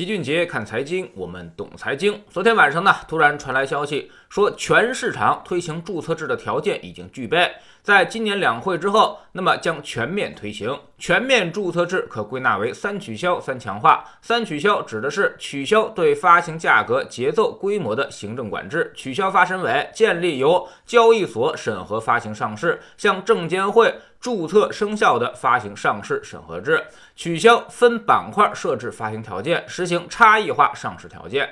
齐俊杰看财经，我们懂财经。昨天晚上呢，突然传来消息，说全市场推行注册制的条件已经具备，在今年两会之后，那么将全面推行全面注册制，可归纳为三取消、三强化。三取消指的是取消对发行价格、节奏、规模的行政管制，取消发审委，建立由交易所审核发行上市，向证监会。注册生效的发行上市审核制，取消分板块设置发行条件，实行差异化上市条件。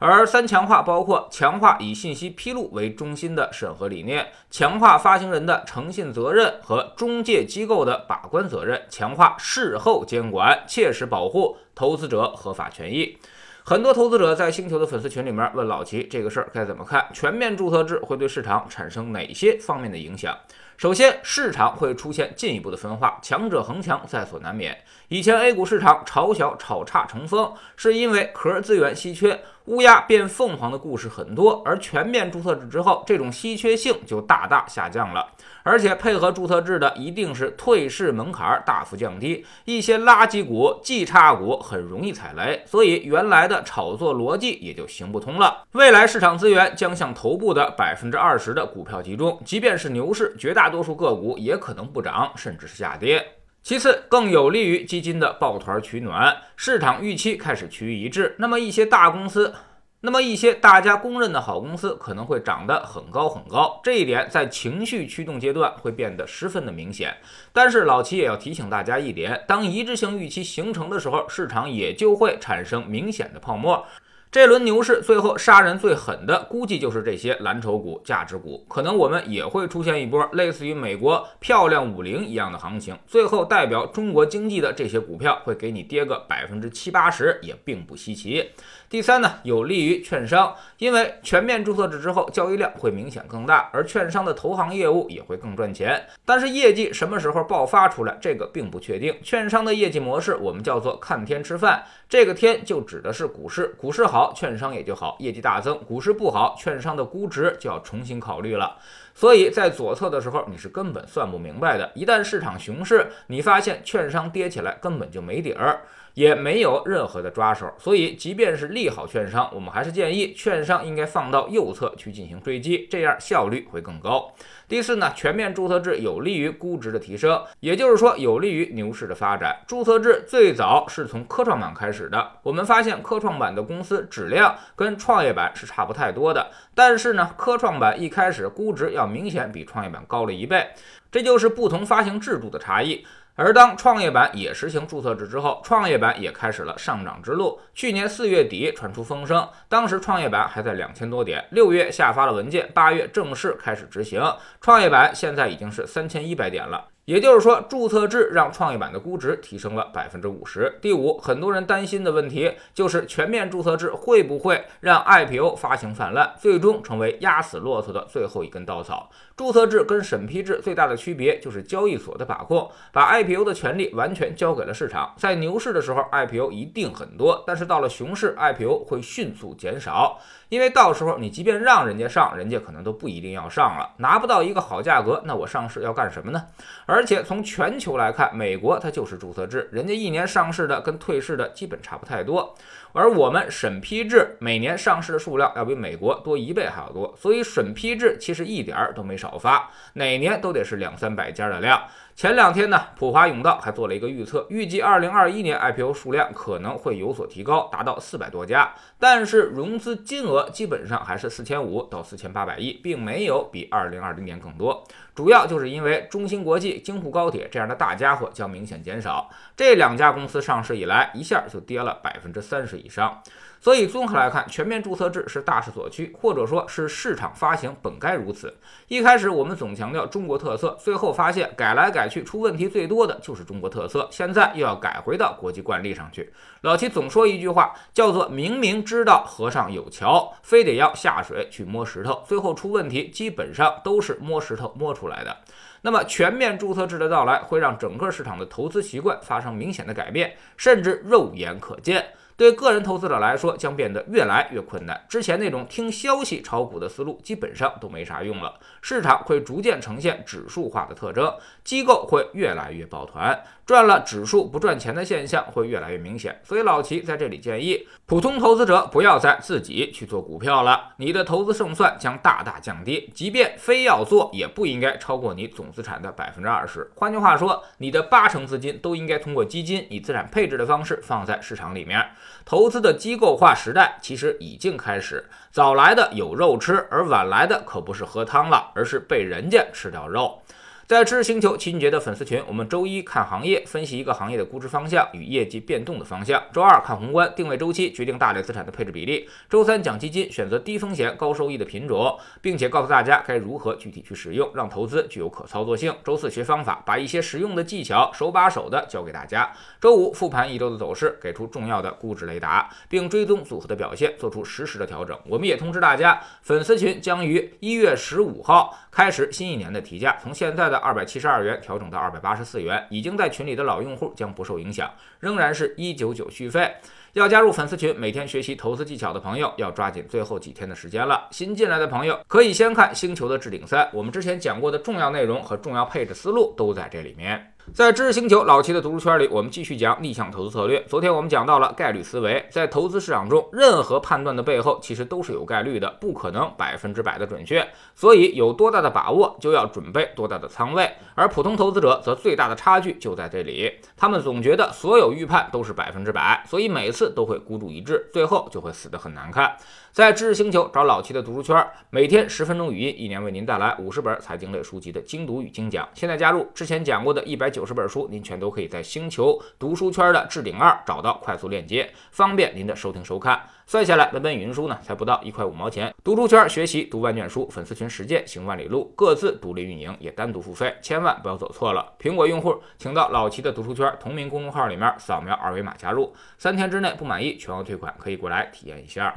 而三强化包括强化以信息披露为中心的审核理念，强化发行人的诚信责任和中介机构的把关责任，强化事后监管，切实保护投资者合法权益。很多投资者在星球的粉丝群里面问老齐这个事儿该怎么看？全面注册制会对市场产生哪些方面的影响？首先，市场会出现进一步的分化，强者恒强在所难免。以前 A 股市场炒小炒差成风，是因为壳资源稀缺。乌鸦变凤凰的故事很多，而全面注册制之后，这种稀缺性就大大下降了。而且配合注册制的，一定是退市门槛大幅降低，一些垃圾股、绩差股很容易踩雷，所以原来的炒作逻辑也就行不通了。未来市场资源将向头部的百分之二十的股票集中，即便是牛市，绝大多数个股也可能不涨，甚至是下跌。其次，更有利于基金的抱团取暖，市场预期开始趋于一致。那么一些大公司，那么一些大家公认的好公司可能会涨得很高很高。这一点在情绪驱动阶段会变得十分的明显。但是老齐也要提醒大家一点：当一致性预期形成的时候，市场也就会产生明显的泡沫。这轮牛市最后杀人最狠的，估计就是这些蓝筹股、价值股。可能我们也会出现一波类似于美国漂亮五零一样的行情，最后代表中国经济的这些股票会给你跌个百分之七八十，也并不稀奇。第三呢，有利于券商，因为全面注册制之后，交易量会明显更大，而券商的投行业务也会更赚钱。但是业绩什么时候爆发出来，这个并不确定。券商的业绩模式，我们叫做看天吃饭，这个天就指的是股市，股市好，好券商也就好，业绩大增；股市不好，券商的估值就要重新考虑了。所以在左侧的时候，你是根本算不明白的。一旦市场熊市，你发现券商跌起来根本就没底儿。也没有任何的抓手，所以即便是利好券商，我们还是建议券商应该放到右侧去进行追击，这样效率会更高。第四呢，全面注册制有利于估值的提升，也就是说有利于牛市的发展。注册制最早是从科创板开始的，我们发现科创板的公司质量跟创业板是差不太多的，但是呢，科创板一开始估值要明显比创业板高了一倍，这就是不同发行制度的差异。而当创业板也实行注册制之后，创业板也开始了上涨之路。去年四月底传出风声，当时创业板还在两千多点，六月下发了文件，八月正式开始执行，创业板现在已经是三千一百点了。也就是说，注册制让创业板的估值提升了百分之五十。第五，很多人担心的问题就是全面注册制会不会让 IPO 发行泛滥，最终成为压死骆驼的最后一根稻草。注册制跟审批制最大的区别就是交易所的把控，把 IPO 的权利完全交给了市场。在牛市的时候，IPO 一定很多，但是到了熊市，IPO 会迅速减少，因为到时候你即便让人家上，人家可能都不一定要上了，拿不到一个好价格，那我上市要干什么呢？而而且从全球来看，美国它就是注册制，人家一年上市的跟退市的基本差不太多，而我们审批制每年上市的数量要比美国多一倍还要多，所以审批制其实一点儿都没少发，哪年都得是两三百家的量。前两天呢，普华永道还做了一个预测，预计二零二一年 IPO 数量可能会有所提高，达到四百多家，但是融资金额基本上还是四千五到四千八百亿，并没有比二零二零年更多。主要就是因为中芯国际、京沪高铁这样的大家伙将明显减少，这两家公司上市以来，一下就跌了百分之三十以上。所以综合来看，全面注册制是大势所趋，或者说是市场发行本该如此。一开始我们总强调中国特色，最后发现改来改去出问题最多的就是中国特色，现在又要改回到国际惯例上去。老七总说一句话，叫做明明知道河上有桥，非得要下水去摸石头，最后出问题基本上都是摸石头摸出来的。那么全面注册制的到来，会让整个市场的投资习惯发生明显的改变，甚至肉眼可见。对个人投资者来说将变得越来越困难。之前那种听消息炒股的思路基本上都没啥用了，市场会逐渐呈现指数化的特征，机构会越来越抱团，赚了指数不赚钱的现象会越来越明显。所以老齐在这里建议，普通投资者不要再自己去做股票了，你的投资胜算将大大降低，即便非要做，也不应该超过你总资产的百分之二十。换句话说，你的八成资金都应该通过基金以资产配置的方式放在市场里面。投资的机构化时代其实已经开始，早来的有肉吃，而晚来的可不是喝汤了，而是被人家吃掉肉。在知识星球齐俊杰的粉丝群，我们周一看行业，分析一个行业的估值方向与业绩变动的方向；周二看宏观，定位周期，决定大类资产的配置比例；周三讲基金，选择低风险高收益的品种，并且告诉大家该如何具体去使用，让投资具有可操作性。周四学方法，把一些实用的技巧手把手的教给大家。周五复盘一周的走势，给出重要的估值雷达，并追踪组合的表现，做出实时的调整。我们也通知大家，粉丝群将于一月十五号开始新一年的提价，从现在的。二百七十二元调整到二百八十四元，已经在群里的老用户将不受影响，仍然是一九九续费。要加入粉丝群，每天学习投资技巧的朋友，要抓紧最后几天的时间了。新进来的朋友可以先看《星球的置顶三》，我们之前讲过的重要内容和重要配置思路都在这里面。在知识星球老齐的读书圈里，我们继续讲逆向投资策略。昨天我们讲到了概率思维，在投资市场中，任何判断的背后其实都是有概率的，不可能百分之百的准确。所以有多大的把握，就要准备多大的仓位。而普通投资者则最大的差距就在这里，他们总觉得所有预判都是百分之百，所以每次都会孤注一掷，最后就会死得很难看。在知识星球找老齐的读书圈，每天十分钟语音，一年为您带来五十本财经类书籍的精读与精讲。现在加入，之前讲过的一百九九十本书，您全都可以在星球读书圈的置顶二找到快速链接，方便您的收听收看。算下来，本本语音书呢，才不到一块五毛钱。读书圈学习读万卷书，粉丝群实践行万里路，各自独立运营，也单独付费，千万不要走错了。苹果用户请到老齐的读书圈同名公众号里面扫描二维码加入，三天之内不满意全额退款，可以过来体验一下。